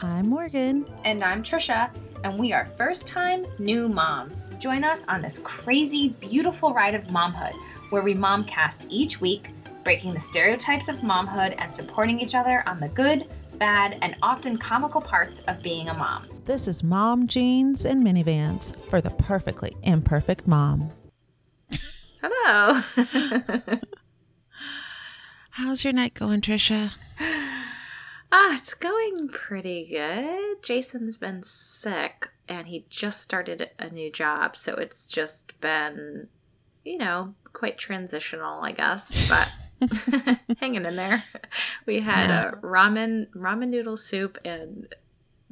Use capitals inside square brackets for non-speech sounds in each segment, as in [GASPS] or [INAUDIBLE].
I'm Morgan. And I'm Trisha, and we are first time new moms. Join us on this crazy, beautiful ride of momhood where we momcast each week, breaking the stereotypes of momhood and supporting each other on the good, bad, and often comical parts of being a mom. This is Mom Jeans and Minivans for the perfectly imperfect mom. Hello. [LAUGHS] How's your night going, Trisha? Ah, it's going pretty good. Jason's been sick and he just started a new job, so it's just been, you know, quite transitional, I guess, but [LAUGHS] hanging in there. We had Yeah. a ramen ramen noodle soup and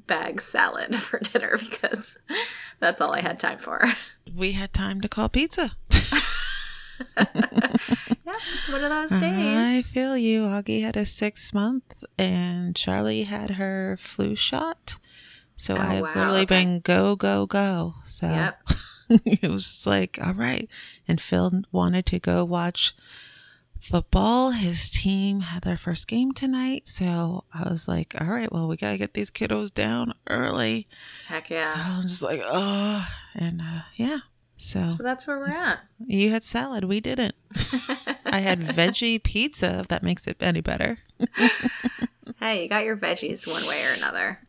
bag salad [LAUGHS] for dinner because that's all I had time for. We had time to call pizza. [LAUGHS] [LAUGHS] yeah, it's one of those days. I feel you. Augie had a six month, and Charlie had her flu shot. So Oh, I've wow, literally okay. been go, go, go. So Yep. [LAUGHS] it was just like, all right. And Phil wanted to go watch football. His team had their first game tonight. So I was like, all right, well, we got to get these kiddos down early. Heck So yeah. I'm just like, oh, and uh, yeah. So So that's where we're at. you had salad. We didn't. I had [LAUGHS] veggie pizza, if that makes it any better. [LAUGHS] hey, you got your veggies one way or another.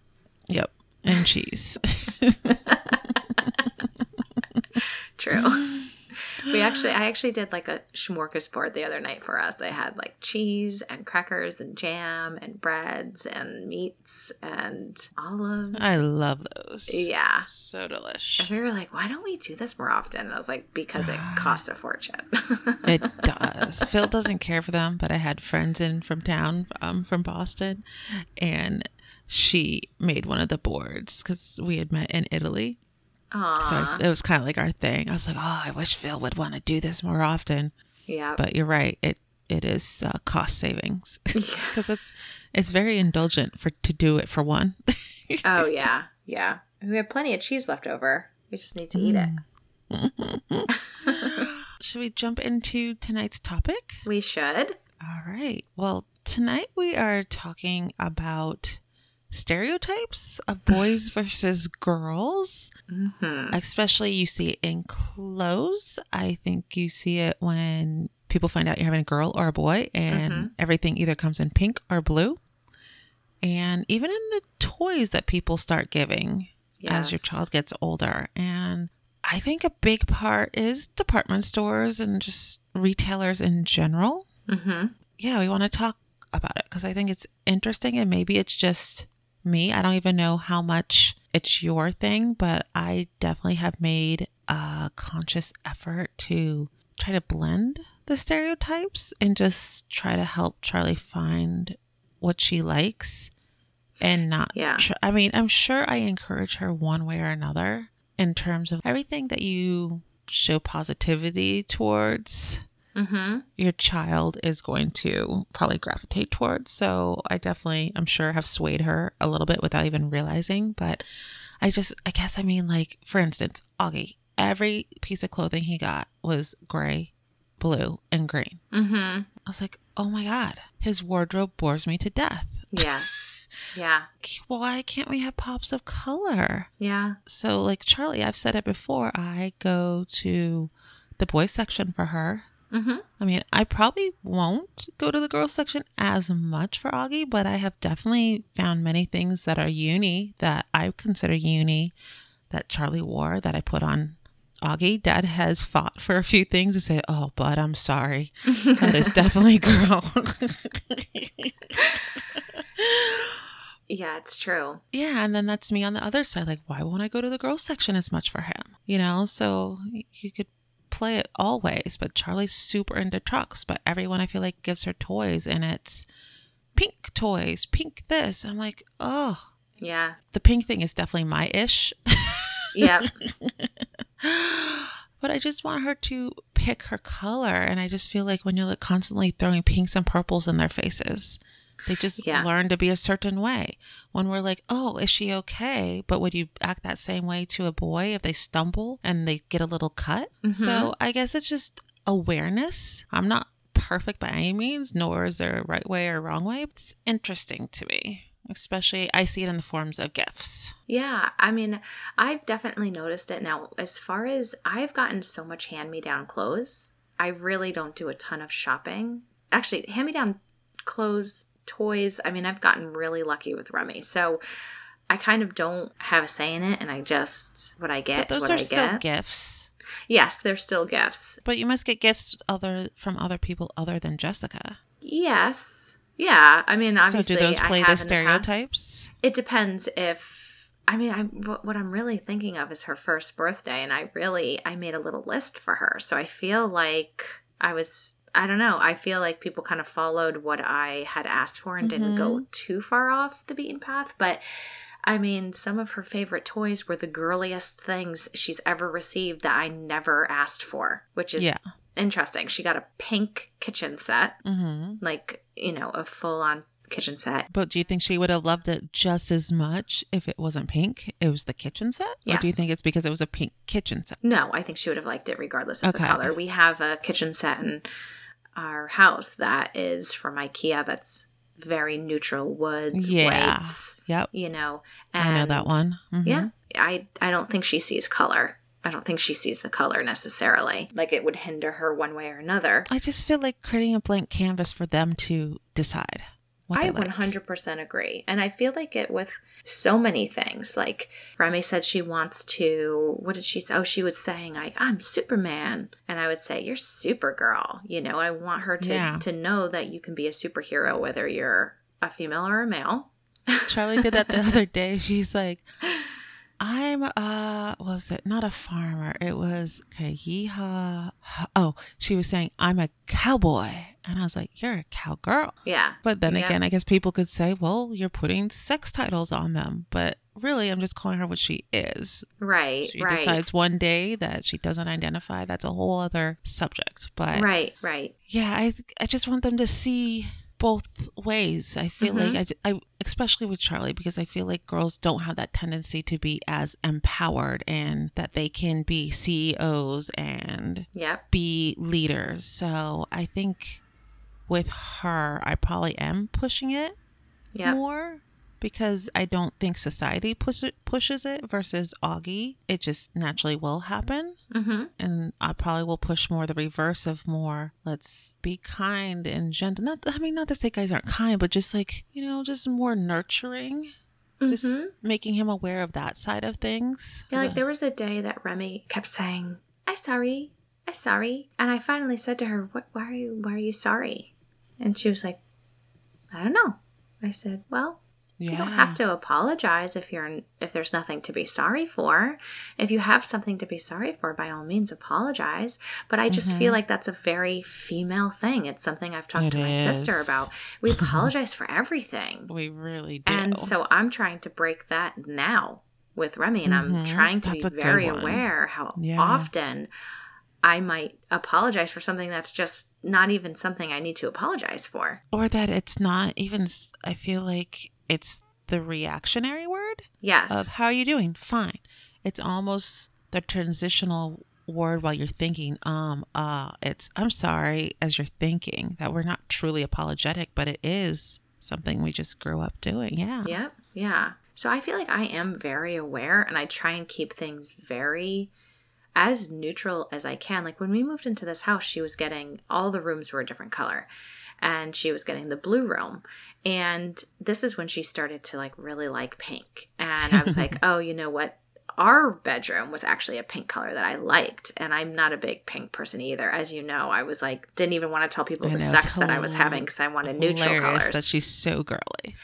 Yep. And cheese. [LAUGHS] True. We actually, I actually did like a smorgasbord the other night for us. I had like cheese and crackers and jam and breads and meats and olives. I love those. yeah. So delish. And we were like, why don't we do this more often? And I was like, because it costs a fortune. It [LAUGHS] does. Phil doesn't care for them, but I had friends in from town, um, from Boston, and she made one of the boards because we had met in Italy. So it was kind of like our thing. I was like, oh, I wish Phil would want to do this more often. yeah. But you're right. It it is uh, cost savings [LAUGHS] because it's it's very indulgent for to do it for one. [LAUGHS] oh, yeah. Yeah. We have plenty of cheese left over. We just need to eat it. [LAUGHS] Should we jump into tonight's topic? We should. All right. Well, tonight we are talking about stereotypes of boys [LAUGHS] versus girls. hmm Especially you see it in clothes. I think you see it when people find out you're having a girl or a boy and Mhm. everything either comes in pink or blue. And even in the toys that people start giving as your child gets older. And I think a big part is department stores and just retailers in general. Mm-hmm. Yeah, we want to talk about it because I think it's interesting and maybe it's just me. I don't even know how much it's your thing, but I definitely have made a conscious effort to try to blend the stereotypes and just try to help Charlie find what she likes and not Yeah. tr- I mean, I'm sure I encourage her one way or another in terms of everything that you show positivity towards Mm-hmm. your child is going to probably gravitate towards. So I definitely, I'm sure, have swayed her a little bit without even realizing. But I just, I guess, I mean, like, for instance, Augie, every piece of clothing he got was gray, blue, and green. Mm-hmm. I was like, oh my God, his wardrobe bores me to death. Yes. [LAUGHS] Yeah. Why can't we have pops of color? Yeah. So, like Charlie, I've said it before, I go to the boys section for her. Mm-hmm. I mean, I probably won't go to the girls section as much for Augie, but I have definitely found many things that are uni that I consider uni that Charlie wore that I put on Augie. Dad has fought for a few things to say, "Oh, but I'm sorry, that is [LAUGHS] definitely [LAUGHS] girl." Yeah, it's true. yeah, and then that's me on the other side. Like, why won't I go to the girls section as much for him? You know, so you could play it always. But Charlie's super into trucks, but everyone I feel like gives her toys, and it's pink toys, pink this. I'm like, oh, Yeah. the pink thing is definitely my ish. Yeah. [LAUGHS] but I just want her to pick her color, and I just feel like when you're like constantly throwing pinks and purples in their faces, they just Yeah. learn to be a certain way. When we're like, oh, is she okay? But would you act that same way to a boy if they stumble and they get a little cut? So mm-hmm. I guess it's just awareness. I'm not perfect by any means, nor is there a right way or wrong way. It's interesting to me Especially, I see it in the forms of gifts. Yeah, I mean, I've definitely noticed it now. As far as I've gotten so much hand me down clothes, I really don't do a ton of shopping. Actually, hand me down clothes, toys, I mean, I've gotten really lucky with Remy. So I kind of don't have a say in it, and I just, what I get, But those what are I still get. gifts. Yes, they're still gifts. But you must get gifts other from other people other than Jessica. Yes. Yeah, I mean, obviously, so do those play the stereotypes? It depends if I mean, I'm what what I'm really thinking of is her first birthday, and I really I made a little list for her, so I feel like I was. I don't know. I feel like people kind of followed what I had asked for and didn't go too far off the beaten path. But I mean, some of her favorite toys were the girliest things she's ever received that I never asked for, which is Yeah. interesting. She got a pink kitchen set, Mm-hmm. like, you know, a full on kitchen set. But do you think she would have loved it just as much if it wasn't pink? It was the kitchen set? Or do you think it's because it was a pink kitchen set? No, I think she would have liked it regardless of Okay. the color. We have a kitchen set in our house that is from IKEA that's very neutral woods, Yeah. whites, Yep. you know. I know that and one. Mhm. Yeah. I I don't think she sees color. I don't think she sees the color necessarily. Like it would hinder her one way or another. I just feel like creating a blank canvas for them to decide. I like. 100% agree. And I feel like it with so many things. Like Remy said she wants to, what did she say? Oh, she was saying, like, I'm Superman. And I would say, You're Supergirl. You know, I want her to, Yeah. to know that you can be a superhero, whether you're a female or a male. Charlie did that the [LAUGHS] other day. She's like, I'm uh was it not a farmer? It was okay, yeehaw. Oh, she was saying, I'm a cowboy. And I was like, You're a cowgirl. Yeah. But then Yeah. again, I guess people could say, Well, you're putting sex titles on them. But really I'm just calling her what she is. Right. She right. decides one day that she doesn't identify. That's a whole other subject. But Right. Right. yeah, I I just want them to see both ways. I feel Mhm. like I, especially with Charlie because I feel like girls don't have that tendency to be as empowered and that they can be CEOs and Yep. be leaders. So I think with her, I probably am pushing it Yep. more because I don't think society push it, pushes it versus Augie. It just naturally will happen Mm-hmm. and I probably will push more the reverse of more. Let's be kind and gentle. Not, I mean, not to say guys aren't kind, but just like you know, just more nurturing. Just Mhm. making him aware of that side of things. Yeah, like there was a day that Remy kept saying, I'm sorry, I'm sorry," and I finally said to her, "What? Why are you? Why are you sorry?" And she was like, "I don't know." I said, "Well, yeah, you don't have to apologize if you're if there's nothing to be sorry for. If you have something to be sorry for, by all means apologize. But I just Mhm. feel like that's a very female thing. It's something I've talked It to my sister about. We apologize for everything." [LAUGHS] We really do. And so I'm trying to break that now with Remy, and I'm Mhm. trying to That's be very aware how Yeah. often I might apologize for something that's just not even something I need to apologize for. or that it's not even. I feel like it's the reactionary word Yes. of how are you doing? Fine. It's almost the transitional word while you're thinking um uh it's i'm sorry as you're thinking that we're not truly apologetic but it is something we just grew up doing yeah Yep. Yeah. So I feel like I am very aware and I try and keep things very as neutral as I can. Like when we moved into this house, she was getting all the rooms were a different color and she was getting the blue room. And this is when she started to like really like pink. And I was like, [LAUGHS] "Oh, you know what? Our bedroom was actually a pink color that I liked, and I'm not a big pink person either. As you know, I was like, didn't even want to tell people I the know, sex that I was having because I wanted neutral colors. that she's so girly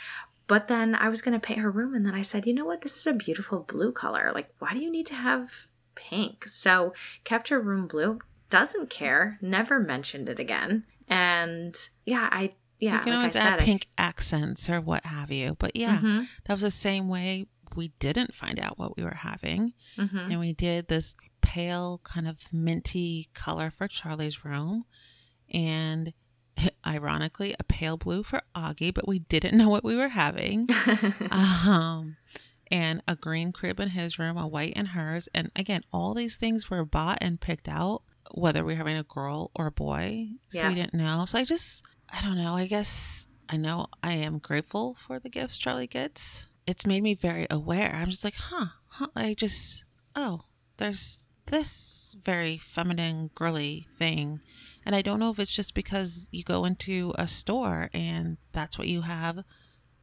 But then I was going to paint her room, and then I said, you know what? This is a beautiful blue color. Like, why do you need to have pink? So, kept her room blue, doesn't care, never mentioned it again. And yeah, I, yeah, you can like always I said, add I- pink accents or what have you but yeah Mhm, that was the same way we didn't find out what we were having mhm. and we did this pale kind of minty color for charlie's room and [LAUGHS] ironically a pale blue for augie but we didn't know what we were having [LAUGHS] um and a green crib in his room a white in hers and again all these things were bought and picked out whether we were having a girl or a boy so Yeah. we didn't know so i just i don't know i guess I know I am grateful for the gifts Charlie gets. It's made me very aware. I'm just like, huh, huh. I just, oh, there's this very feminine, girly thing. And I don't know if it's just because you go into a store and that's what you have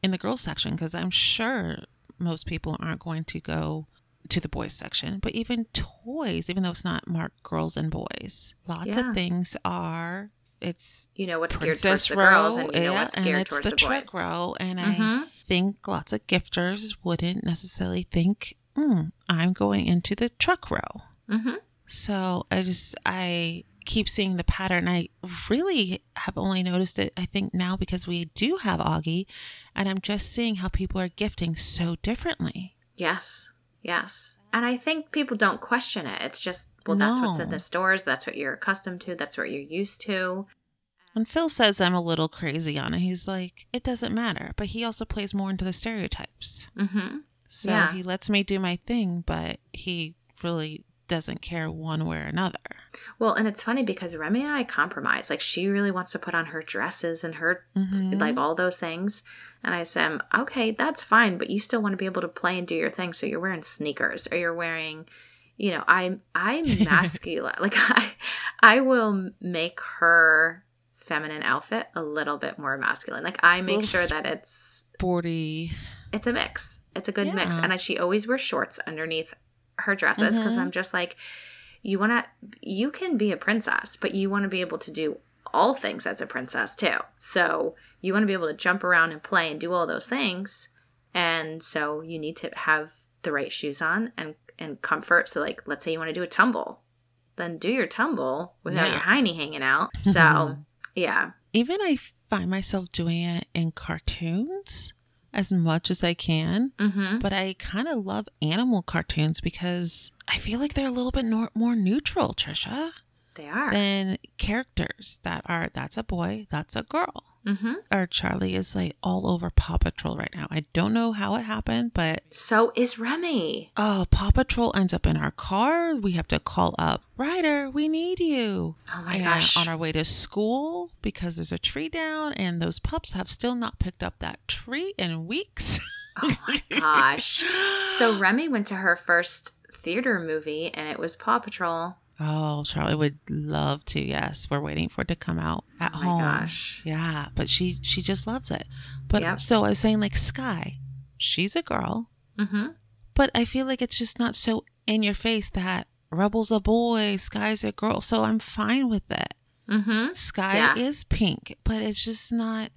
in the girls section, because I'm sure most people aren't going to go to the boys section. But even toys, even though it's not marked girls and boys, lots Yeah. of things are. It's You know what's geared towards the row, girls, and you know yeah, what's and it's towards the the trick row. And I Mhm. think lots of gifters wouldn't necessarily think, mm, I'm going into the truck row. Mhm. So I just, I keep seeing the pattern. I really have only noticed it, I think, now because we do have Augie, and I'm just seeing how people are gifting so differently. Yes. Yes. And I think people don't question it. It's just, well, that's what's in the stores. That's what you're accustomed to. That's what you're used to. And Phil says I'm a little crazy on it. He's like, it doesn't matter. But he also plays more into the stereotypes. Mm-hmm. So Yeah. he lets me do my thing, but he really doesn't care one way or another. Well, and it's funny because Remy and I compromise. Like, she really wants to put on her dresses and her, Mhm. like, all those things. And I said, okay, that's fine, but you still want to be able to play and do your thing. So you're wearing sneakers or you're wearing, you know, I'm, I'm [LAUGHS] masculine. like, I, I will make her feminine outfit a little bit more masculine. Like, I make sure that it's, Sporty. it's a mix. It's a good mix. And I, she always wears shorts underneath her dresses because Mhm. I'm just like, you want to, you can be a princess, but you want to be able to do all things as a princess too. So you want to be able to jump around and play and do all those things. And so you need to have the right shoes on and, and comfort. So, like, let's say you want to do a tumble, then do your tumble without Yeah. your hiney hanging out. [LAUGHS] So, yeah. Even I find myself doing it in cartoons as much as I can. Mm-hmm. But I kind of love animal cartoons because I feel like they're a little bit nor- more neutral, Trisha, They are. than characters that are that's a boy, that's a girl. Mm-hmm. Or Charlie is like all over Paw Patrol right now. I don't know how it happened, but So is Remy. oh, Paw Patrol ends up in our car. We have to call up Ryder. We need you. Oh my and gosh. on our way to school because there's a tree down, and those pups have still not picked up that tree in weeks. [LAUGHS] Oh my gosh. So Remy went to her first theater movie and it was Paw Patrol. Oh, Charlie would love to. Yes, we're waiting for it to come out at oh home. gosh. Yeah, but she she just loves it. But Yep. so I was saying like Skye, she's a girl, Mm-hmm. but I feel like it's just not so in your face that Rubble's a boy, Skye's a girl. So I'm fine with it. Mm-hmm. Skye Yeah. is pink, but it's just not.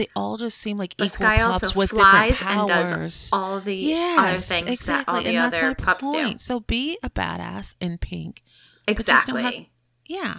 They all just seem like equal pups with different and powers. does all the yes, other things exactly. that all the and that's other pups point. So be a badass in pink. do. don't have- Exactly. Yeah.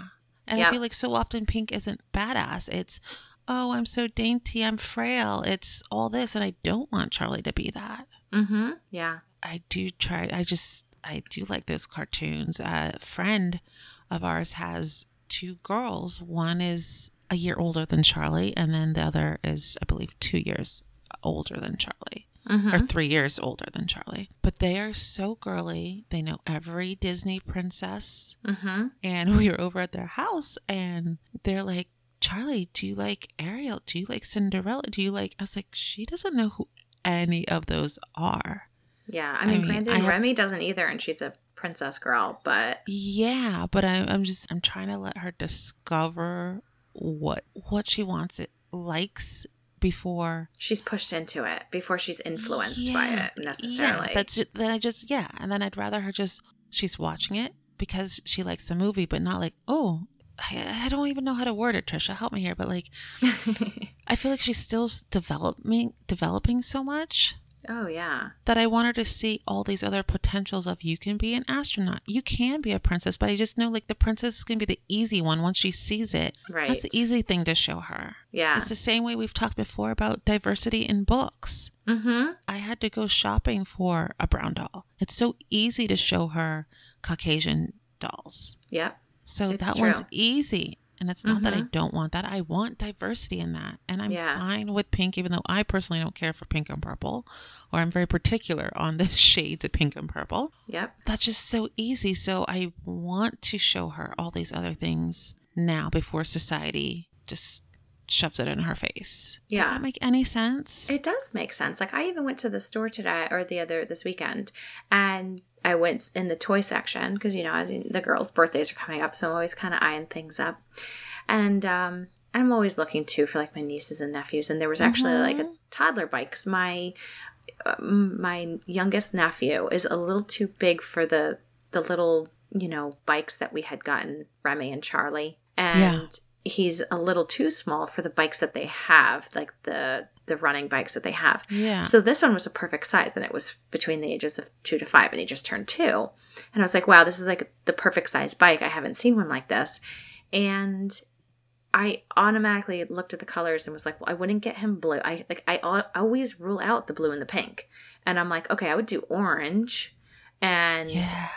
And Yep. I feel like so often pink isn't badass. It's, oh, I'm so dainty, I'm frail. It's all this. And I don't want Charlie to be that. Mm-hmm. Yeah. I do try, I just, I do like those cartoons. A friend of ours has two girls. One is a year older than Charlie, and then the other is, I believe, two years older than Charlie Mm-hmm. or three years older than Charlie. But they are so girly. They know every Disney princess. Mm-hmm. And [LAUGHS] we were over at their house and they're like, Charlie, do you like Ariel? Do you like Cinderella? Do you like. I was like, she doesn't know who any of those are. Yeah. I I mean, mean, granted, I have- Remy doesn't either, and she's a princess girl, but Yeah, but I, I'm just, I'm trying to let her discover what what she wants it likes before she's pushed into it before she's influenced by it necessarily. Yeah, that's it. Then I just yeah, and then I'd rather her just she's watching it because she likes the movie, but not like oh, I, I don't even know how to word it. Trisha, help me here. But like, [LAUGHS] I feel like she's still developing developing so much oh yeah. that I want her to see all these other potentials of you can be an astronaut, you can be a princess, but I just know like the princess is gonna be the easy one once she sees it. Right. That's the easy thing to show her. Yeah. It's the same way we've talked before about diversity in books. Mm-hmm. I had to go shopping for a brown doll. It's so easy to show her Caucasian dolls. Yep. So It's that one's easy. And it's not that I Mhm. don't want that. I want diversity in that. And I'm Yeah. fine with pink, even though I personally don't care for pink and purple, or I'm very particular on the [LAUGHS] shades of pink and purple. Yep. That's just so easy. So I want to show her all these other things now before society just shoves it in her face. Yeah. Does that make any sense? It does make sense. Like I even went to the store today or the other this weekend, and I went in the toy section because you know I the girls' birthdays are coming up, so I'm always kind of eyeing things up, and um, I'm always looking too for like my nieces and nephews. And there was actually like a toddler bike 'cause my um, my youngest nephew is a little too big for the the little you know bikes that we had gotten Remy and Charlie, and Yeah. He's a little too small for the bikes that they have, like the the running bikes that they have. yeah. So this one was a perfect size, and it was between the ages of two to five, and he just turned two. And I was like, wow, this is like the perfect size bike. I haven't seen one like this. And I automatically looked at the colors and was like, well, I wouldn't get him blue. I like I always rule out the blue and the pink. And I'm like, okay, I would do orange. And yeah.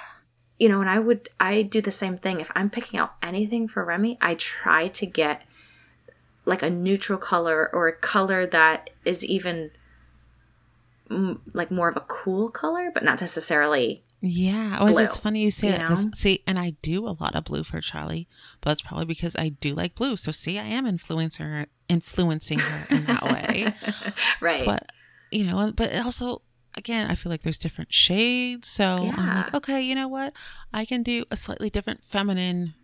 You know, and I would I do the same thing. If I'm picking out anything for Remy, I try to get like a neutral color or a color that is even mm, like more of a cool color, but not necessarily. Yeah, oh, it's funny you say you that see, and I do a lot of blue for Charlie, but that's probably because I do like blue. So see, I am influencing her, influencing her in that way. [LAUGHS] right. But you know, but also again, I feel like there's different shades. So I'm like, okay, you know what? I can do a slightly different feminine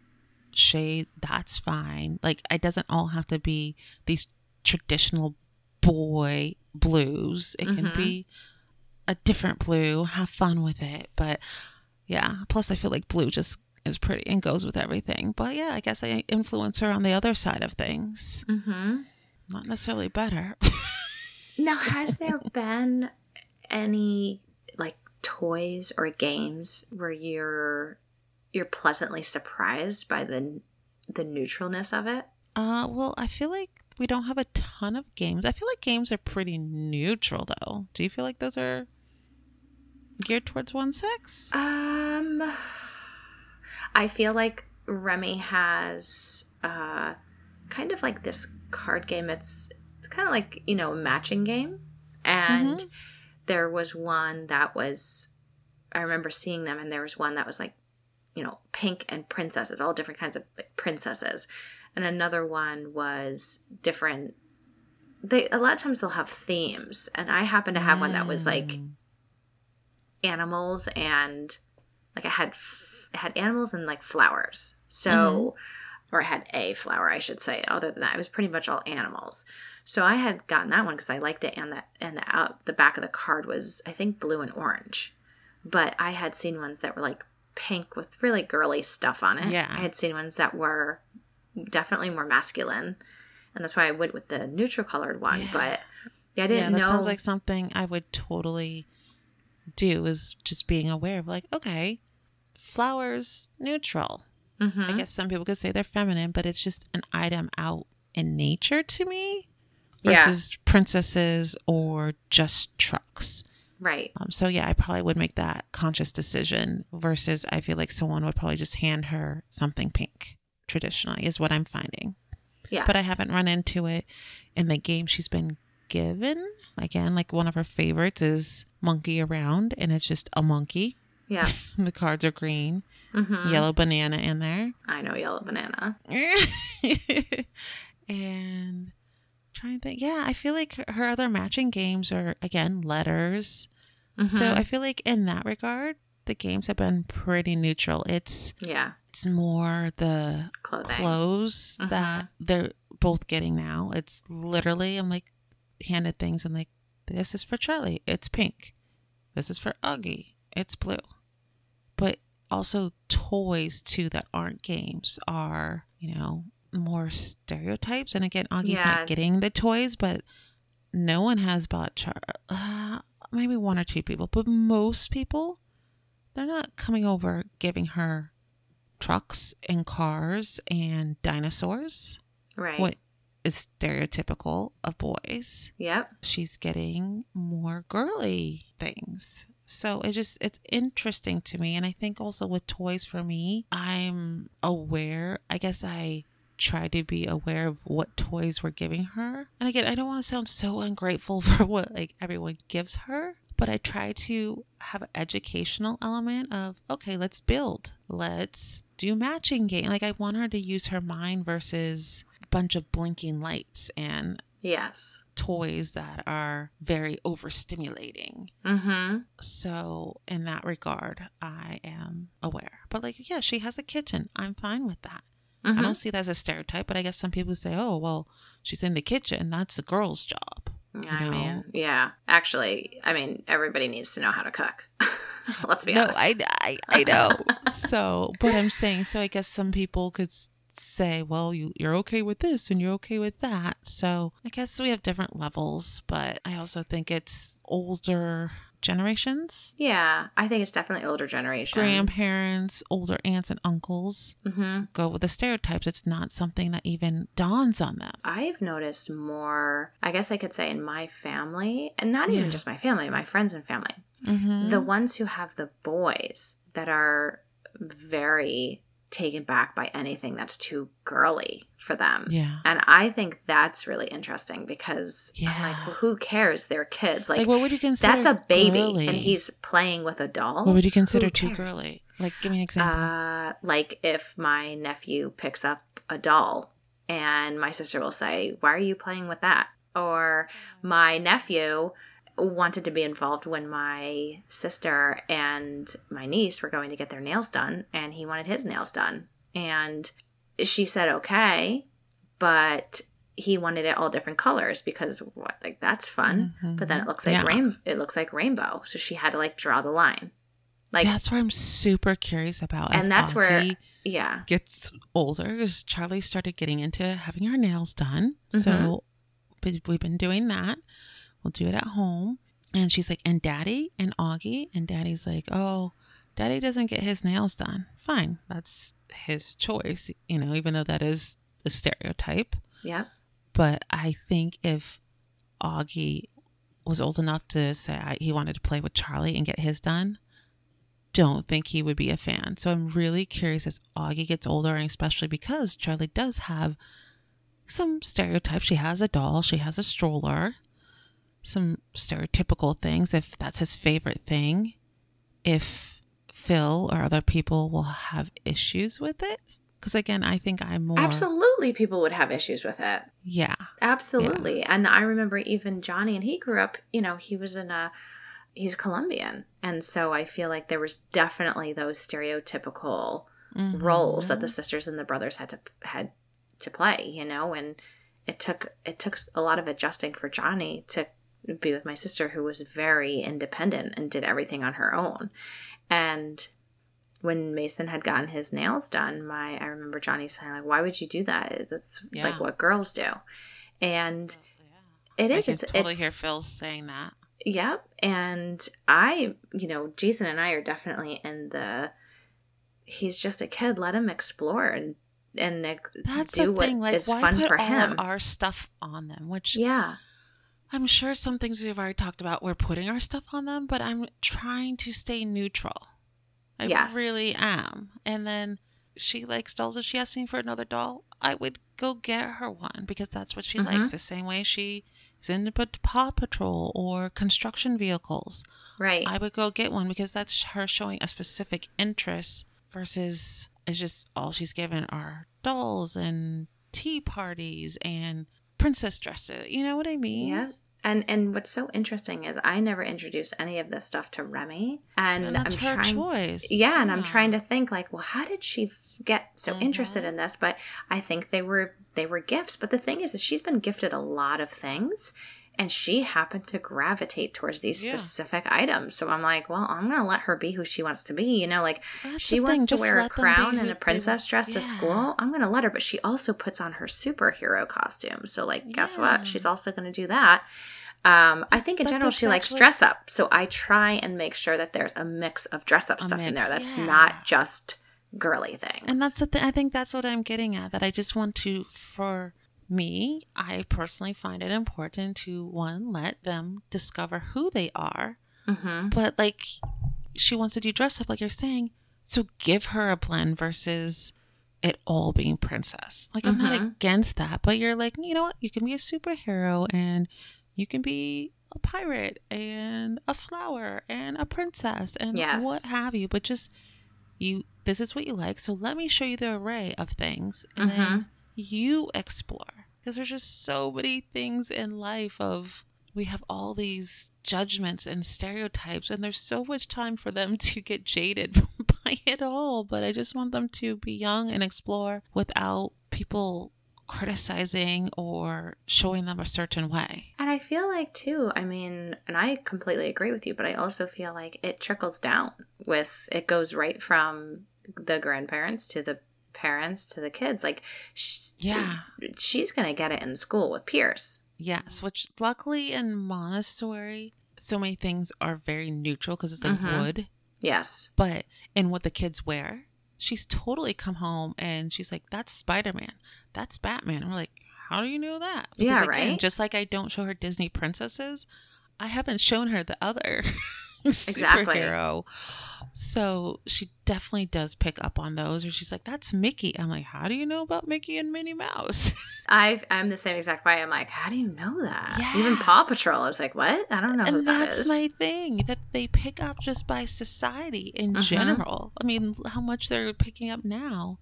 shade. That's fine. Like it doesn't all have to be these traditional boy blues. It can Mhm. be a different blue. Have fun with it. But yeah, plus I feel like blue just is pretty and goes with everything. But yeah, I guess I influence her on the other side of things. hmm Not necessarily better. [LAUGHS] Now, has there been any like toys or games where you're you're pleasantly surprised by the the neutralness of it? Uh, well, I feel like we don't have a ton of games. I feel like games are pretty neutral, though. Do you feel like those are geared towards one sex? Um, I feel like Remy has uh, kind of like this card game. It's it's kind of like you know a matching game, and Mhm. There was one that was I remember seeing them, and there was one that was like you know pink and princesses, all different kinds of princesses, and another one was different. They a lot of times they'll have themes, and I happen to have one that was like Mm. animals and like I had f- it had animals and like flowers. So or I had a flower, I should say. Other than that, it was pretty much all animals. So I had gotten that one because I liked it, and that and the out the back of the card was I think blue and orange. But I had seen ones that were like pink with really girly stuff on it. Yeah. I had seen ones that were definitely more masculine, and that's why I went with the neutral colored one. Yeah. But I yeah, didn't that know. sounds like something I would totally do. Is just being aware of like, okay, flowers neutral. Mhm. I guess some people could say they're feminine, but it's just an item out in nature to me Yeah. versus princesses or just trucks. right. Um, so yeah, I probably would make that conscious decision versus I feel like someone would probably just hand her something pink traditionally is what I'm finding. Yeah. But I haven't run into it in the game she's been given. Again, like one of her favorites is Monkey Around, and it's just a monkey. Yeah. [LAUGHS] the cards are green, hmm yellow banana in there. I know yellow banana. [LAUGHS] and trying to think, yeah, I feel like her other matching games are again letters. So Mhm. I feel like in that regard, the games have been pretty neutral. It's yeah, it's more the clothing. clothes Mhm. that they're both getting now. It's literally I'm like handed things and like this is for Charlie, it's pink. This is for Augie, it's blue. But also toys too that aren't games are, you know, more stereotypes. And again, Augie's Yeah. not getting the toys, but no one has bought Char. Uh, maybe one or two people, but most people, they're not coming over giving her trucks and cars and dinosaurs. Right. What is stereotypical of boys. Yep. She's getting more girly things. So it just it's interesting to me and I think also with toys for me, I'm aware. I guess I try to be aware of what toys we're giving her. And again, I don't want to sound so ungrateful [LAUGHS] for what like everyone gives her, but I try to have an educational element of okay, let's build. Let's do matching game. Like I want her to use her mind versus bunch of blinking lights and Yes. toys that are very overstimulating. Mm-hmm. So, in that regard, I am aware. But, like, yeah, she has a kitchen. I'm fine with that. I Mhm. don't see that as a stereotype, but I guess some people say, oh, well, she's in the kitchen. That's a girl's job. I know. mean, yeah. Actually, I mean, everybody needs to know how to cook. [LAUGHS] Let's be no, honest. I, I, I know. [LAUGHS] so, but I'm saying, so I guess some people could say, well, you, you're okay with this and you're okay with that. So I guess we have different levels, but I also think it's older generations, yeah, I think it's definitely older generations. grandparents, older aunts and uncles Mm-hmm. go with the stereotypes. It's not something that even dawns on them. I've noticed more, I guess I could say in my family, and not even Yeah. just my family, my friends and family, Mm-hmm. the ones who have the boys that are very taken back by anything that's too girly for them. yeah. And I think that's really interesting because I'm like, well, who cares? They're kids. Like, Like, what would you consider that's a baby, girly? and he's playing with a doll. What would you consider Who too cares? girly? Like, give me an example. Uh, like if my nephew picks up a doll and my sister will say, Why are you playing with that? Or my nephew wanted to be involved when my sister and my niece were going to get their nails done and he wanted his nails done. And she said, Okay, but he wanted it all different colors because what like that's fun. But then it looks like Mm-hmm. Yeah. rain it looks like rainbow. So she had to like draw the line. Like that's where I'm super curious about. And that's where- yeah. gets older because Charlie started getting into having her nails done. Mm-hmm. So we've been doing that. We'll do it at home. And she's like, and daddy and Augie. And daddy's like, oh, daddy doesn't get his nails done. Fine. That's his choice, you know, even though that is a stereotype. Yep. But I think if Augie was old enough to say I, he wanted to play with Charlie and get his done, don't think he would be a fan. So I'm really curious as Augie gets older, and especially because Charlie does have some stereotypes. She has a doll, she has a stroller, some stereotypical things, if that's his favorite thing. If Phil or other people will have issues with it. Because again, I think I'm more. Absolutely, people would have issues with it. Yeah. Absolutely. And I remember even Johnny, and he grew up, you know, he was in a, he's Colombian. And so I feel like there was definitely those stereotypical roles that the Mhm. sisters and the brothers had to, had to play, you know, and it took, it took a lot of adjusting for Johnny to be with my sister who was very independent and did everything on her own. And when Mason had gotten his nails done, my I remember Johnny saying like, "Why would you do that? That's Yeah. like what girls do." And it is. I can It's totally it's hear Phil saying that. Yep. And I, you know, Jason and I are definitely in the. He's just a kid. Let him explore and and That's do what thing. Like, is fun for him. our stuff on them? Which yeah. I'm sure some things we've already talked about. We're putting our stuff on them, but I'm trying to stay neutral. I Yes. really am. And then she likes dolls. If she asks me for another doll, I would go get her one because that's what she Mhm. likes. The same way she is into Paw Patrol or construction vehicles. Right. I would go get one because that's her showing a specific interest versus it's just all she's given are dolls and tea parties and princess dresses. You know what I mean? yeah. And and what's so interesting is I never introduced any of this stuff to Remy, and, And that's I'm her trying. choice. Yeah, and I'm trying to think like, well, how did she get so Mhm. interested in this? But I think they were they were gifts. But the thing is, is she's been gifted a lot of things, and she happened to gravitate towards these Yeah. specific items. So I'm like, well, I'm gonna let her be who she wants to be. You know, like That's she wants to just wear a let them be crown and a princess dress to school. I'm gonna let her, but she also puts on her superhero costume. So like, guess Yeah. what? She's also gonna do that. Um, I think in general she likes dress up, so I try and make sure that there's a mix of dress up A stuff in there. That's yeah. not just girly things. And that's the thing. I think that's what I'm getting at. That I just want to, for me, I personally find it important to one let them discover who they are. hmm But like, she wants to do dress up, like you're saying. So give her a blend versus it all being princess. Like I'm not Mhm. against that, but you're like, you know what? You can be a superhero and you can be a pirate and a flower and a princess and Yes. what have you. But just you, this is what you like. So let me show you the array of things, and then Mhm. you explore because there's just so many things in life of we have all these judgments and stereotypes and there's so much time for them [LAUGHS] to get jaded [LAUGHS] by it all but i just want them to be young and explore without people criticizing or showing them a certain way. And I feel like, too, I mean, and I completely agree with you, but I also feel like it trickles down with it goes right from the grandparents to the parents to the kids. Like, sh- yeah she's going to get it in school with peers. yes which luckily in montessori so many things are very neutral because it's like Mhm. wood Yes. but in what the kids wear she's totally come home and she's like that's spider-man that's batman and we're like how do you know that Because Yeah, again, right? just like i don't show her disney princesses i haven't shown her the other [LAUGHS] Exactly. superhero so she definitely does pick up on those or she's like that's mickey i'm like how do you know about mickey and minnie mouse [LAUGHS] I've, I'm the same exact way. I'm like, how do you know that? Yeah. Even Paw Patrol. I was like, what? I don't know and that that's my thing that they pick up just by society in Mhm. general. I mean, how much they're picking up now.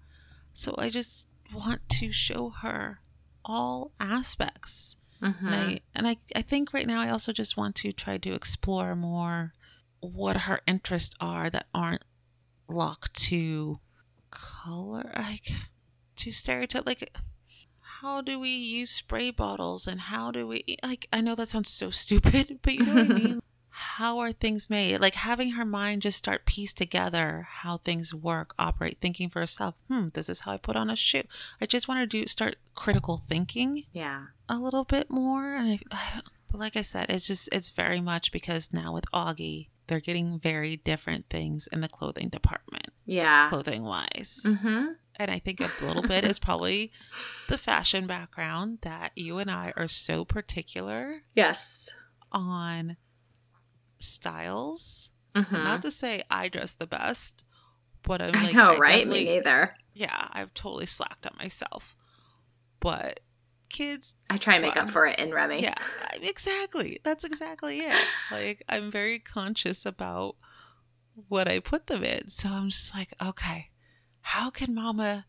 So I just want to show her all aspects. And I and I, I think right now I also just want to try to explore more what her interests are that aren't locked to color like to stereotype like how do we use spray bottles and how do we like I know that sounds so [LAUGHS] stupid, but you know what I mean? [LAUGHS] How are things made? Like having her mind just start piece together how things work, operate, thinking for herself. Hmm, this is how I put on a shoe. I just want to do start critical thinking yeah. a little bit more. And I, I don't, but like I said, it's just it's very much because now with Augie, they're getting very different things in the clothing department, Yeah. clothing wise. Mm-hmm. And I think a little bit is probably the fashion background that you and I are so particular Yes. on styles. Mm-hmm. Not to say I dress the best, but I'm I like, know, I right? Me neither. Yeah, I've totally slacked on myself. But kids I try and make up for it in Remy. Yeah, exactly. That's exactly it. Like, I'm very conscious about what I put them in. So I'm just like, okay, how can mama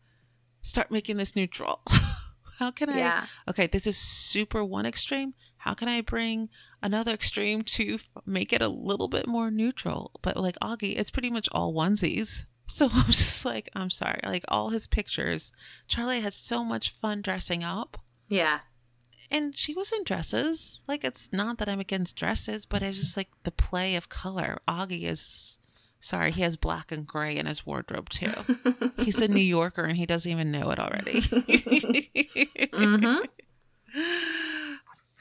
start making this neutral? [LAUGHS] how can I? Yeah. Okay, this is super one extreme. How can I bring another extreme to f- make it a little bit more neutral? But like Augie, it's pretty much all onesies. [LAUGHS] So I'm just like, I'm sorry. Like all his pictures, Charlie had so much fun dressing up Yeah. and she was in dresses. Like it's not that I'm against dresses, but it's just like the play of color. Augie is sorry, he has black and gray in his wardrobe too. [LAUGHS] He's a New Yorker and he doesn't even know it already. [LAUGHS] hmm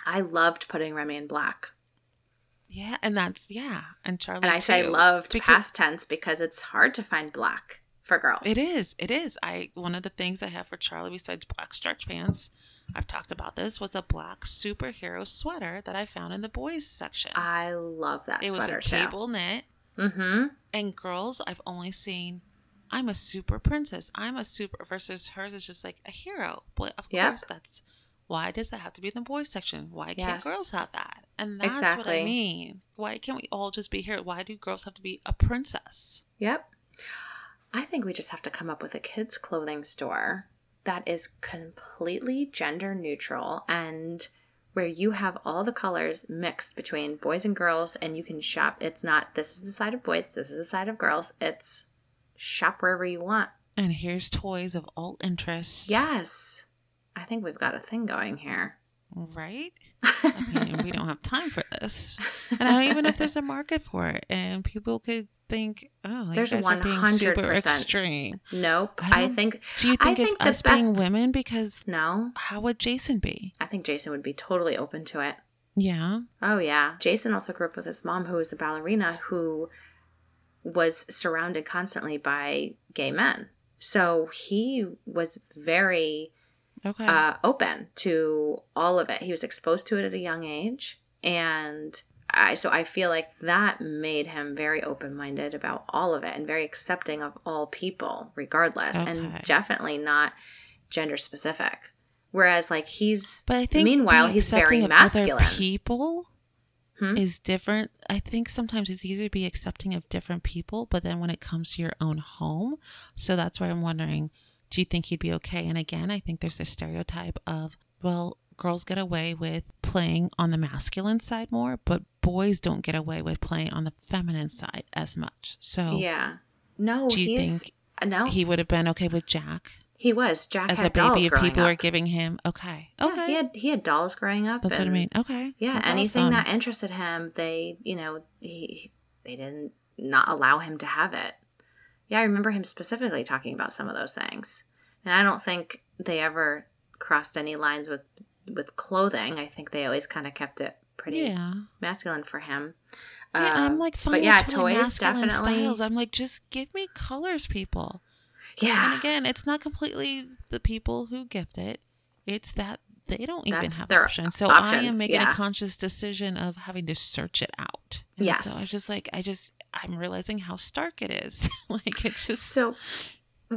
I loved putting Remy in black. Yeah, and that's yeah, and Charlie. And I say too. loved Because- past tense because it's hard to find black for girls. It is. It is. I one of the things I have for Charlie besides black stretch pants, I've talked about this was a black superhero sweater that I found in the boys section. I love that it was a cable knit. Mm-hmm. And girls, I've only seen I'm a super princess. I'm a super versus hers is just like a hero. But of Yep. course that's why does that have to be in the boys section? Why can't Yes. girls have that? And that's what I mean. Why can't we all just be here? Why do girls have to be a princess? Yep. I think we just have to come up with a kids' clothing store that is completely gender neutral and where you have all the colors mixed between boys and girls and you can shop. It's not this is the side of boys, this is the side of girls. It's shop wherever you want. And here's toys of all interests. Yes. I think we've got a thing going here. Right? [LAUGHS] I mean, we don't have time for this. And I don't even know if there's a market for it. And people could think, oh, like There's you guys are being super 100%. extreme. nope. I I, think Do you I think it's think the us being women? Because no. how would Jason be? I think Jason would be totally open to it. Yeah. Oh yeah. Jason also grew up with his mom who was a ballerina who was surrounded constantly by gay men. So he was very Okay. uh, open to all of it. He was exposed to it at a young age, and I so I feel like that made him very open minded about all of it and very accepting of all people, regardless, Okay. and definitely not gender specific. Whereas, like he's but I think meanwhile, he's very masculine. people Hmm? is different. I think sometimes it's easier to be accepting of different people, but then when it comes to your own home, so that's why I'm wondering, do you think he'd be okay? And again, I think there's this stereotype of, well, girls get away with playing on the masculine side more, but boys don't get away with playing on the feminine side as much. So, Yeah. No, do you think no. he would have been okay with Jack He was. Jack as had a baby if people up. are giving him, okay, Yeah, okay. he had he had dolls growing up. That's what I mean. Okay. Yeah, That's anything awesome. that interested him, they you know he they didn't not allow him to have it. Yeah, I remember him specifically talking about some of those things, and I don't think they ever crossed any lines with with clothing. I think they always kind of kept it pretty Yeah. masculine for him. Yeah, I'm Um, like fine. but yeah, toys masculine definitely. Styles. I'm like, just give me colors, people. Yeah. And again, it's not completely the people who gift it. It's that they don't even That's have their options. So I am making yeah. a conscious decision of having to search it out. And So I was just like, I just, I'm realizing how stark it is. [LAUGHS] like it's just. So,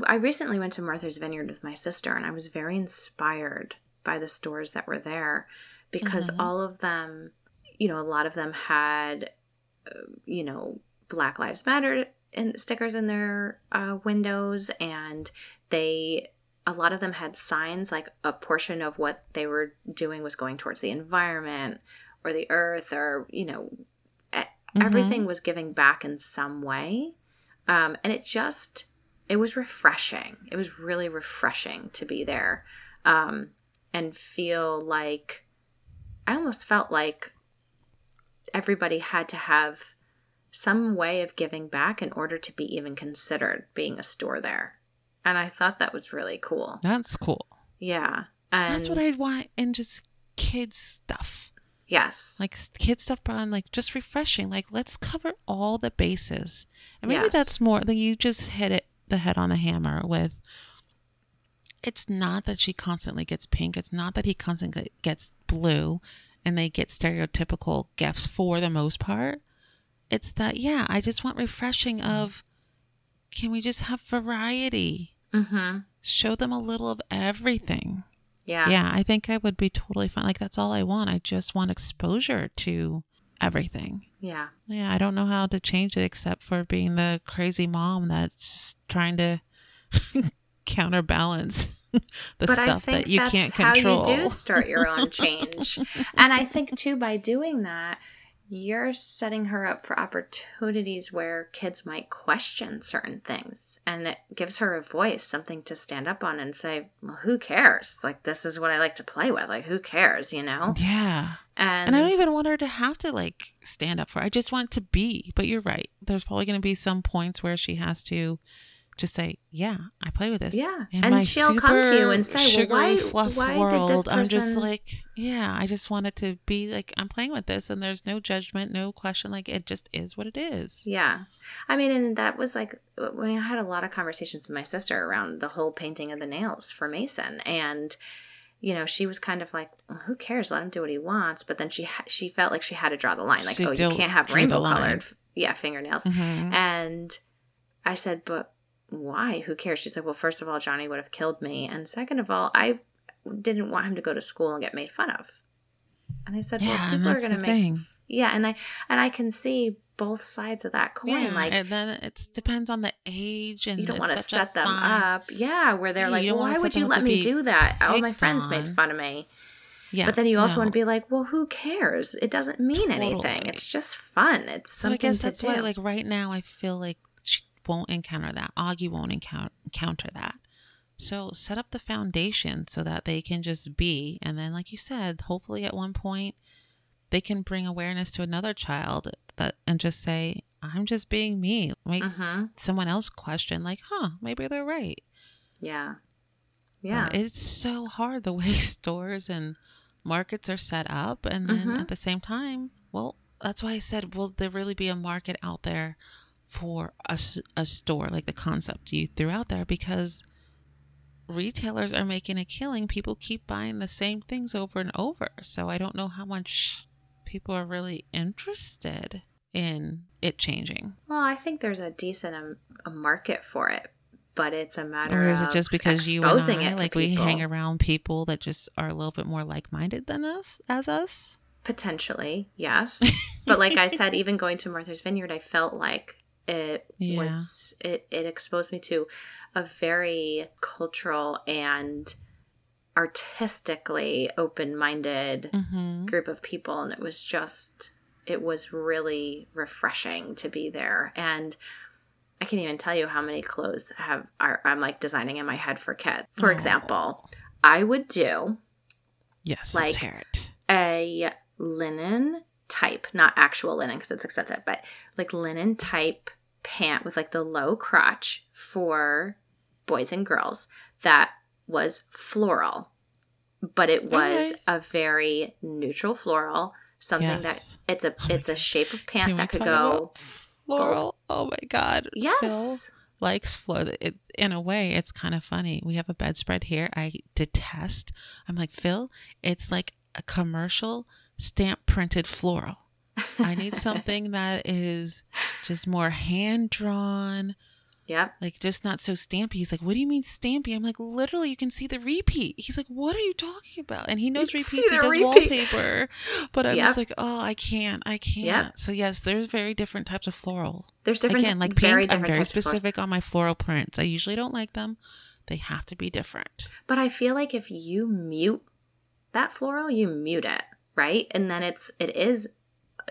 I recently went to Martha's Vineyard with my sister, and I was very inspired by the stores that were there because Mhm. all of them, you know, a lot of them had, uh, you know, Black Lives Matter in, stickers in their uh, windows, and they, a lot of them had signs like a portion of what they were doing was going towards the environment or the earth, or you know, Mhm. everything was giving back in some way um, and it just it was refreshing it was really refreshing to be there um, and feel like i almost felt like everybody had to have some way of giving back in order to be even considered being a store there and i thought that was really cool That's cool. yeah and That's what I want in just kids stuff. yes Like kid stuff, but I'm like just refreshing. Like let's cover all the bases. And maybe Yes. that's more than you just hit it the head on the hammer with. It's not that she constantly gets pink. It's not that he constantly gets blue, and they get stereotypical gifts for the most part. It's that yeah, I just want refreshing of. Can we just have variety? mm-hmm Show them a little of everything yeah yeah i think i would be totally fine like that's all i want i just want exposure to everything yeah yeah i don't know how to change it except for being the crazy mom that's just trying to [LAUGHS] counterbalance [LAUGHS] the but stuff that you can't how control you do start your own [LAUGHS] change. and I think too by doing that, you're setting her up for opportunities where kids might question certain things, and it gives her a voice, something to stand up on and say, "Well, who cares? Like this is what I like to play with. Like who cares? You know?" yeah And, and i don't even want her to have to like stand up for it. i just want to be but you're right there's probably going to be some points where she has to just say yeah i play with this yeah, and my she'll come to you and say, "Well, sugary why, fluff why world, did this person?" I'm just like, yeah, I just want it to be like I'm playing with this, and there's no judgment, no question. Like it just is what it is. Yeah. I mean, and that was like, when I had a lot of conversations with my sister around the whole painting of the nails for Mason. And, you know, she was kind of like, well, who cares? Let him do what he wants. But then she, ha- she felt like she had to draw the line. Like, She oh, you can't have rainbow colored, yeah, fingernails. Mhm. And I said, but why? Who cares? She said, well, first of all, Johnny would have killed me. And second of all, I didn't want him to go to school and get made fun of. And I said, Yeah, and people are going to make thing. yeah, and I and I can see both sides of that coin. Yeah, like and then it depends on the age, and you don't want to set them fine- up. Yeah, where they're Yeah, like, well, why would you let me do that? All my friends made fun of me. Yeah, but then you also no. want to be like, well, who cares? It doesn't mean anything. It's just fun. It's So I guess that's do. why, like right now, I feel like won't encounter that. Augie won't encounter that. So set up the foundation so that they can just be, and then, like you said, hopefully at one point they can bring awareness to another child that and just say, "I'm just being me." Make hmm someone else question, like, "Huh, maybe they're right." Yeah. But Yeah. it's so hard the [LAUGHS] way stores and markets are set up. And then Mhm. at the same time, well, that's why I said, will there really be a market out there for a, a store like the concept you threw out there? Because retailers are making a killing. People keep buying the same things over and over. So I don't know how much people are really interested in it changing. well, I think there's a decent um, a market for it, but it's a matter Or is it just because you and exposing I, it like we people. hang around people that just are a little bit more like-minded than us as us? Potentially, yes. [LAUGHS] but like I said, even going to Martha's Vineyard, I felt like It Yeah. was it it exposed me to a very cultural and artistically open-minded Mm-hmm. group of people and it was just it was really refreshing to be there and I can't even tell you how many clothes have are I'm like designing in my head for kids. For Aw. example, I would do Yes, Like- let's hear it. a linen type, not actual linen because it's expensive, but like linen type pant with like the low crotch for boys and girls that was floral, but it was Okay. a very neutral floral, something that it's a it's a shape of pant we that could go. floral. Oh my god. Phil Yes. likes floral. It, in a way, it's kind of funny. We have a bedspread here. I detest. I'm like Phil. It's like a commercial stamp printed floral. I need something [LAUGHS] that is just more hand drawn, Yep. like just not so stampy. He's like, "What do you mean stampy?" I'm like, "Literally, you can see the repeat." He's like, "What are you talking about?" And he knows repeats. He does repeat. wallpaper, but I'm Yep. just like, "Oh, I can't, I can't." So yes, there's very different types of floral. There's different Again, like very pink, I'm very specific on my floral prints. I usually don't like them. They have to be different. But I feel like if you mute that floral, you mute it, right? And then it's it is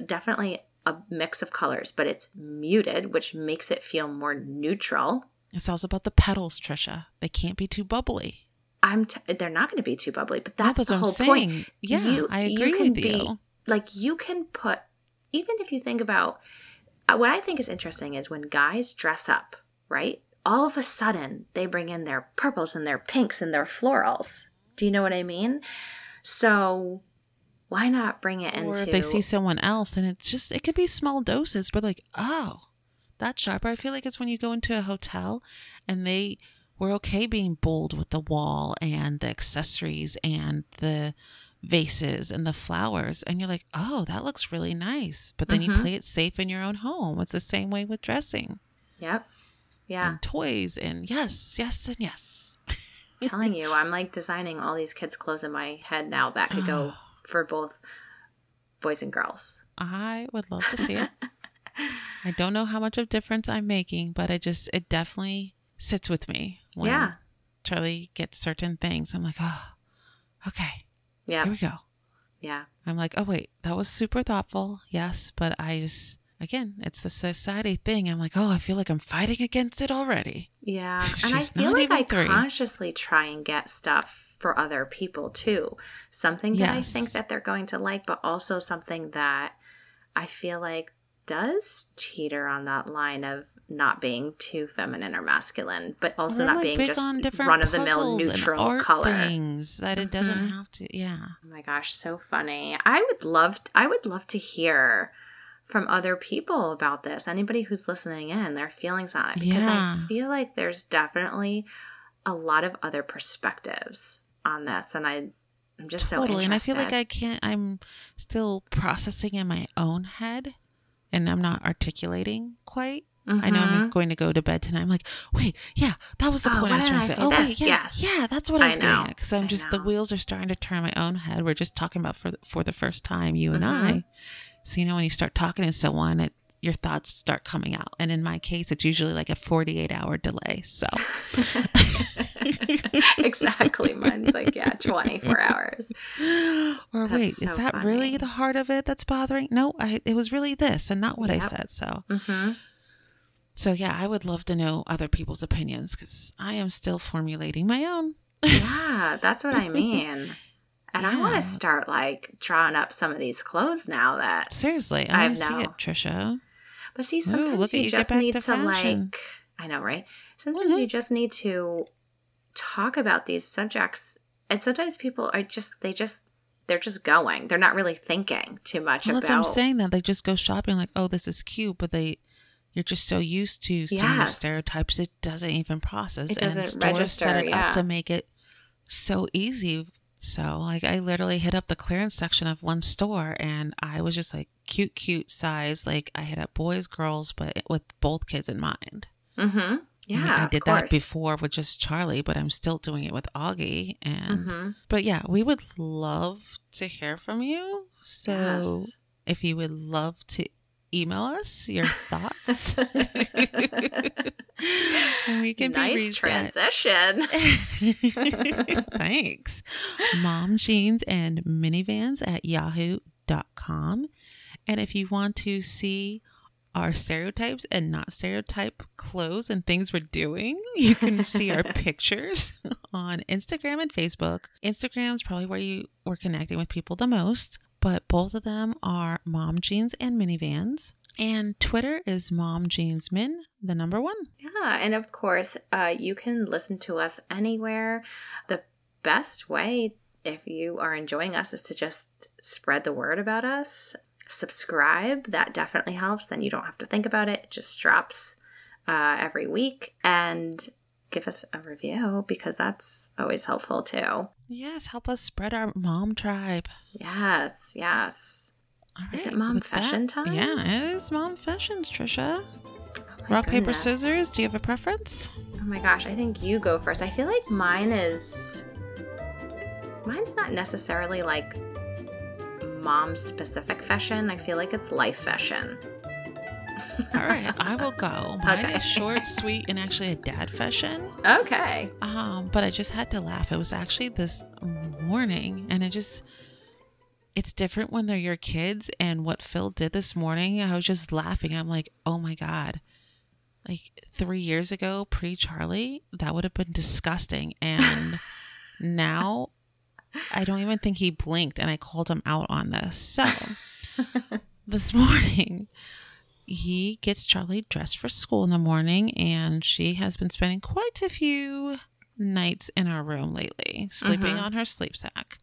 definitely a mix of colors, but it's muted, which makes it feel more neutral. It's also about the petals, Trisha. They can't be too bubbly. I'm t- they're not going to be too bubbly, but No, that's, the whole point. Yeah, You- I you agree can with be- you. Like you can put even if you think about uh, what I think is interesting is when guys dress up, right? All of a sudden, they bring in their purples and their pinks and their florals. Do you know what I mean? So, why not bring it in? Or into if they see someone else and it's just, it could be small doses, but like, oh, that's sharper. I feel like it's when you go into a hotel and they were okay being bold with the wall and the accessories and the vases and the flowers. And you're like, oh, that looks really nice. But then you Mhm. play it safe in your own home. It's the same way with dressing Yep. Yeah. and toys. And yes, yes, and yes. telling you, I'm like designing all these kids' clothes in my head now that could go [SIGHS] for both boys and girls. I would love to see it. I don't know how much of difference I'm making, but I just it definitely sits with me when Yeah. Charlie gets certain things. I'm like, oh, okay, Yeah. here we go. Yeah. I'm like, oh wait, that was super thoughtful, yes, but I just again, it's the society thing. I'm like, oh, I feel like I'm fighting against it already. Yeah. [LAUGHS] And I feel like I three. consciously try and get stuff for other people too. Something that I think that they're going to like, but also something that I feel like does teeter on that line of not being too feminine or masculine, but also Or, not like, being just run of the mill neutral color. things that it doesn't Mhm. have to. Yeah, Oh my gosh, so funny. I would love I would love to hear from other people about this. Anybody who's listening in, their feelings on it because Yeah. I feel like there's definitely a lot of other perspectives on this and I I'm just so totally. And I feel like I can't. I'm still processing in my own head, and I'm not articulating quite. I know I'm Mhm. going to go to bed tonight. I'm like, wait, yeah, that was the Oh, point I was trying to say. Oh, wait, yeah, Yes. yeah, that's what I I was getting know. at. Because I'm I just the wheels are starting to turn in my own head. We're just talking about for the, for the first time, you and Mhm. I. So you know, when you start talking to someone, it your thoughts start coming out. And in my case, it's usually like a 48 hour delay. So [LAUGHS] [LAUGHS] [LAUGHS] exactly. Mine's like, yeah, 24 hours. [GASPS] or That's wait, so is that funny. really the heart of it that's bothering? No, I, it was really this and not what I said. So, hmm so yeah, I would love to know other people's opinions because I am still formulating my own. Yeah, that's what I [LAUGHS] mean. And I want to start like drawing up some of these clothes now that Seriously, I I've see it, Trisha. But see, Ooh, sometimes at you you just need to to, like, I know, right? Sometimes Mhm. you just need to talk about these subjects. And sometimes people are just, they just, they're just going. They're not really thinking too much Well, that's what I'm saying. That they just go shopping like, oh, this is cute, but they, you're just so used to seeing the stereotypes, it doesn't even process. It and doesn't stores set it yeah. up to make it so easy. So, like, I literally hit up the clearance section of one store, and I was just like, cute, cute size. Like, I hit up boys, girls, but with both kids in mind. Mm-hmm. Yeah. I did that before with just Charlie, but I'm still doing it with Augie. And Mm-hmm. but yeah, we would love to hear from you. So Yes. if you would love to email us your thoughts. [LAUGHS] we can nice be reached transition. [LAUGHS] [LAUGHS] Thanks. Mom jeans and minivans at yahoo.com. And if you want to see our stereotypes and not stereotype clothes and things we're doing, [LAUGHS] you can see our [LAUGHS] pictures [LAUGHS] on Instagram and Facebook. Instagram is probably where you we're connecting with people the most, but both of them are Mom Jeans and Minivans. And Twitter is Mom Jeans Min, the number one. Yeah, and of course, uh, you can listen to us anywhere. The best way, if you are enjoying us, is to just spread the word about us. Subscribe, that definitely helps. Then you don't have to think about it, it just drops uh, every week. And give us a review because that's always helpful too. Yes, help us spread our mom tribe. Yes, yes. All Is it mom fashion that- time? Yeah, it is mom fashions, Trisha. Oh Rock, paper, scissors. Do you have a preference? Oh my gosh, I think you go first. I feel like mine is. Mine's not necessarily like mom specific fashion. I feel like it's life fashion. All right, [LAUGHS] I will go. Mine Okay. is short, [LAUGHS] sweet, and actually a dad fashion. Okay. Um, but I just had to laugh. It was actually this morning, and it just it's different when they're your kids. And what Phil did this morning, I was just laughing. I'm like, oh my god, like three years ago, pre Charlie, that would have been disgusting, and [LAUGHS] now I don't even think he blinked, and I called him out on this. So [LAUGHS] this morning he gets Charlie dressed for school in the morning, and she has been spending quite a few nights in our room lately, sleeping Mhm. on her sleep sack.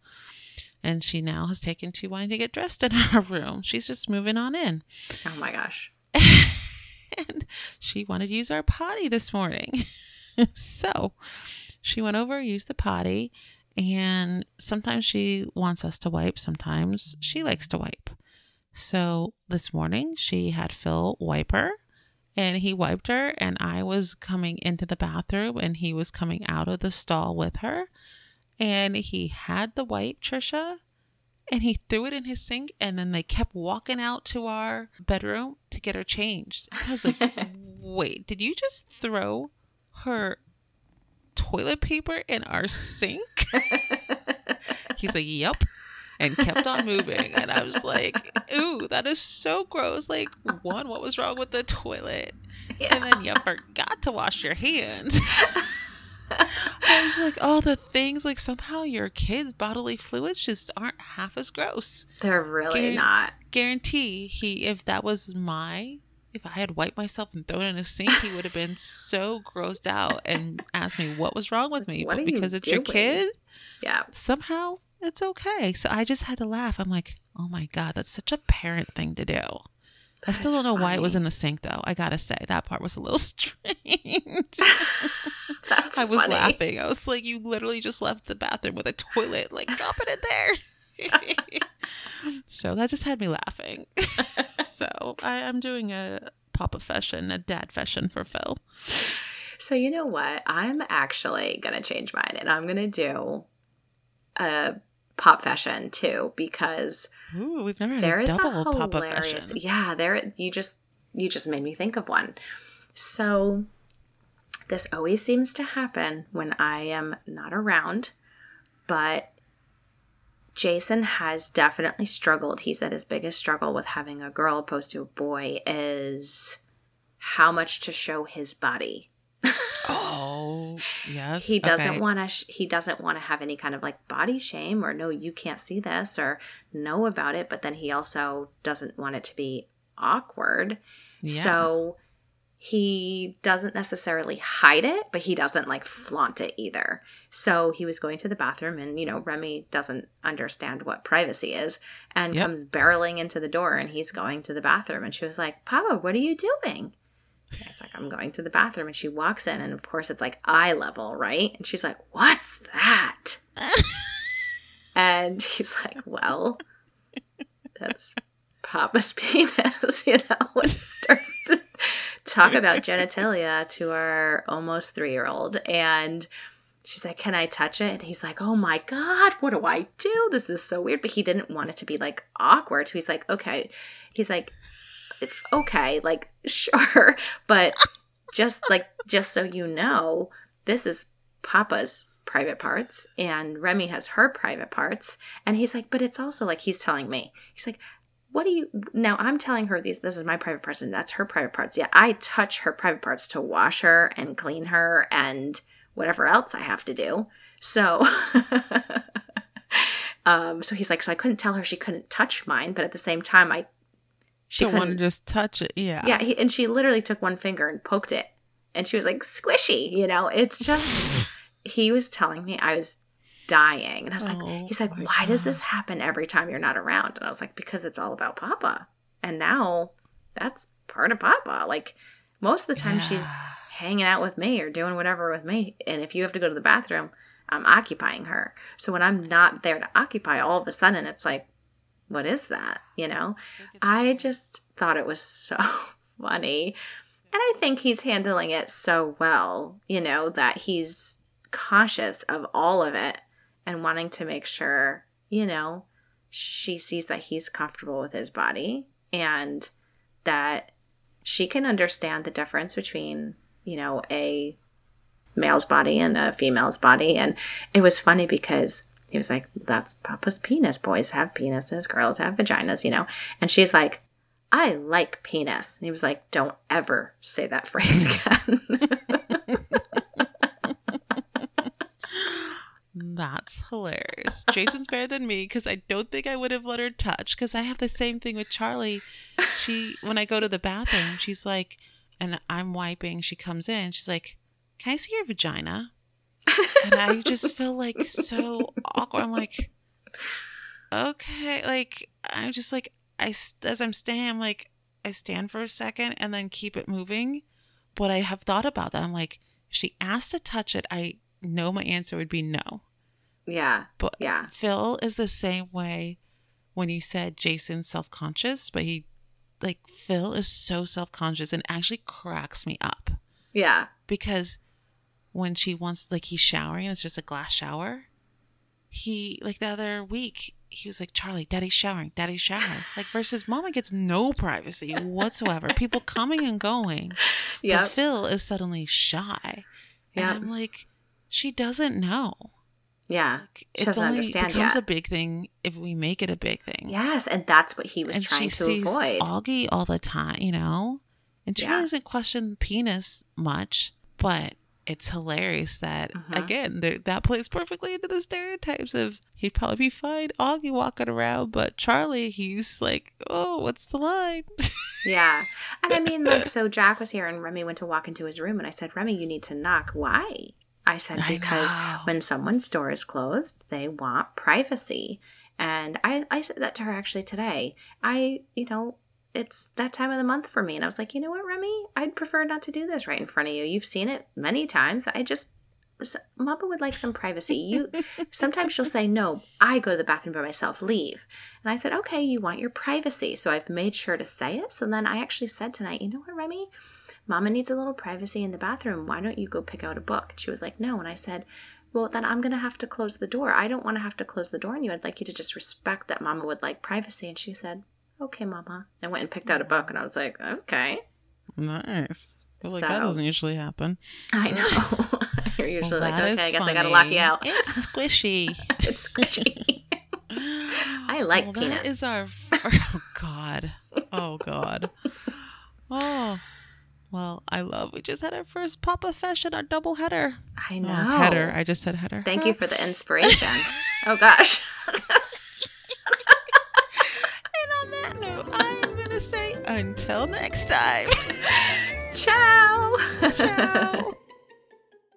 And she now has taken to wanting to get dressed in [LAUGHS] our room. She's just moving on in. Oh my gosh. and she wanted to use our potty this morning. [LAUGHS] so she went over, used the potty, and sometimes she wants us to wipe, sometimes she likes to wipe. So this morning she had Phil wipe her and he wiped her, and I was coming into the bathroom and he was coming out of the stall with her. And he had the wipe, Trisha, and he threw it in his sink and then they kept walking out to our bedroom to get her changed. I was like, [LAUGHS] wait, did you just throw her toilet paper in our sink? [LAUGHS] He's like, yep. And kept on moving. And I was like, ooh, that is so gross. Like, one, what was wrong with the toilet? Yeah. And then you forgot to wash your hands. I was like, oh, the things like somehow your kids' bodily fluids just aren't half as gross. They're really Guar- not. Guarantee he, if that was my, if I had wiped myself and thrown it in a sink, he would have been so grossed out and asked me what was wrong with me. What but are you because it's your kid, Yeah. somehow it's okay. So I just had to laugh. I'm like, oh my god, that's such a parent thing to do. I still don't know why it was in the sink though. I gotta say that part was a little [LAUGHS] strange. [LAUGHS] That's I was funny. laughing. I was like, you literally just left the bathroom with a toilet. Like, drop it in there. So that just had me laughing. [LAUGHS] so I, I'm doing a papa fashion, a dad fashion for Phil. So you know what? I'm actually gonna change mine, and I'm gonna do a pop fashion too because Ooh, we've never there a is a hilarious. fashion. Yeah, there. You just you just made me think of one. So this always seems to happen when I am not around, but Jason has definitely struggled. He said his biggest struggle with having a girl opposed to a boy is how much to show his body. [LAUGHS] Oh, yes. he doesn't okay. want to sh- he doesn't want to have any kind of like body shame or no you can't see this or know about it but then he also doesn't want it to be awkward Yeah. so he doesn't necessarily hide it but he doesn't like flaunt it either so he was going to the bathroom and you know remy doesn't understand what privacy is and Yep. comes barreling into the door and he's going to the bathroom and she was like papa what are you doing and It's like, I'm going to the bathroom. And she walks in, and of course, it's like eye level, right? And she's like, What's that? [LAUGHS] and he's like, Well, that's Papa's [LAUGHS] penis, [LAUGHS] you know, when he starts to talk about genitalia to our almost three year old. And she's like, Can I touch it? And he's like, Oh my God, what do I do? This is so weird. But he didn't want it to be like awkward. So he's like, Okay. He's like, if, okay, like [LAUGHS] sure, but just like just so you know, this is Papa's private parts and Remy has her private parts. And he's like, but it's also like he's telling me. He's like, what do you now i'm telling her these this is my private parts and that's her private parts. Yeah i touch her private parts to wash her and clean her and whatever else i have to do. So [LAUGHS] um so he's like so i couldn't tell her she couldn't touch mine but at the same time i she don't want to just touch it yeah. Yeah he, and she literally took one finger and poked it. And she was like squishy you know it's just [LAUGHS] he was telling me i was dying. And I was oh, like, he's like, why God. does this happen every time you're not around? And I was like, because it's all about Papa. And now that's part of Papa. Like most of the time yeah. she's hanging out with me or doing whatever with me. And if you have to go to the bathroom, I'm occupying her. So when I'm not there to occupy, all of a sudden it's like, what is that? You know? I just thought it was so [LAUGHS] funny. And I think he's handling it so well, you know, that he's cautious of all of it and wanting to make sure, you know, she sees that he's comfortable with his body and that she can understand the difference between, you know, a male's body and a female's body. And it was funny because he was like, that's Papa's penis. Boys have penises, girls have vaginas, you know? And she's like, I like penis. And he was like, don't ever say that [LAUGHS] phrase again. That's hilarious. Jason's better than me because I don't think I would have let her touch because I have the same thing with Charlie. She, when I go to the bathroom, she's like, and I'm wiping, she comes in, she's like, Can I see your vagina? And I just [LAUGHS] feel like so awkward. I'm like, Okay. Like, I'm just like, I, as I'm standing, I'm like, I stand for a second and then keep it moving. But I have thought about that. I'm like, if she asked to touch it, I know my answer would be no. Yeah. But yeah. Phil is the same way when you said Jason's self conscious, but he, like, Phil is so self conscious and actually cracks me up. Yeah. Because when she wants, like, he's showering, it's just a glass shower. He, like, the other week, he was like, Charlie, daddy's showering, daddy's showering. [LAUGHS] Like, versus mama gets no privacy whatsoever. People [LAUGHS] coming and going. Yeah. Phil is suddenly shy. Yeah. And I'm like, she doesn't know. Yeah, like, she doesn't only understand becomes yet. a big thing if we make it a big thing. Yes, and that's what he was and trying to avoid. Augie all the time, you know, and she yeah. doesn't question penis much, but it's hilarious that mm-hmm. again that plays perfectly into the stereotypes of he'd probably be fine Augie walking around, but Charlie he's like, oh, what's the line? [LAUGHS] yeah, and I mean, like, so Jack was here, and Remy went to walk into his room, and I said, Remy, you need to knock. Why? I said, because I when someone's door is closed, they want privacy. And I, I said that to her actually today. I, you know, it's that time of the month for me. And I was like, you know what, Remy? I'd prefer not to do this right in front of you. You've seen it many times. I just, Mama would like some privacy. You [LAUGHS] sometimes she'll say, No, I go to the bathroom by myself, leave. And I said, Okay, you want your privacy. So I've made sure to say it. So then I actually said tonight, you know what, Remy? Mama needs a little privacy in the bathroom. Why don't you go pick out a book? And she was like, No. And I said, Well, then I'm going to have to close the door. I don't want to have to close the door on you. I'd like you to just respect that Mama would like privacy. And she said, Okay, Mama. And went and picked out a book. And I was like, Okay. Nice. I feel like so, that doesn't usually happen. I know. [LAUGHS] You're usually well, like, okay, I guess funny. I gotta lock you out. It's squishy. [LAUGHS] it's squishy. [LAUGHS] I like well. That is our. Oh God. Oh God. Oh. Well, I love. We just had our first Papa Fesh and our double header. I oh, know. Oh, header. I just said header. Thank you for the [LAUGHS] inspiration. oh [LAUGHS] gosh. and on that note, I'm gonna say until next time. [LAUGHS] Ciao. Ciao.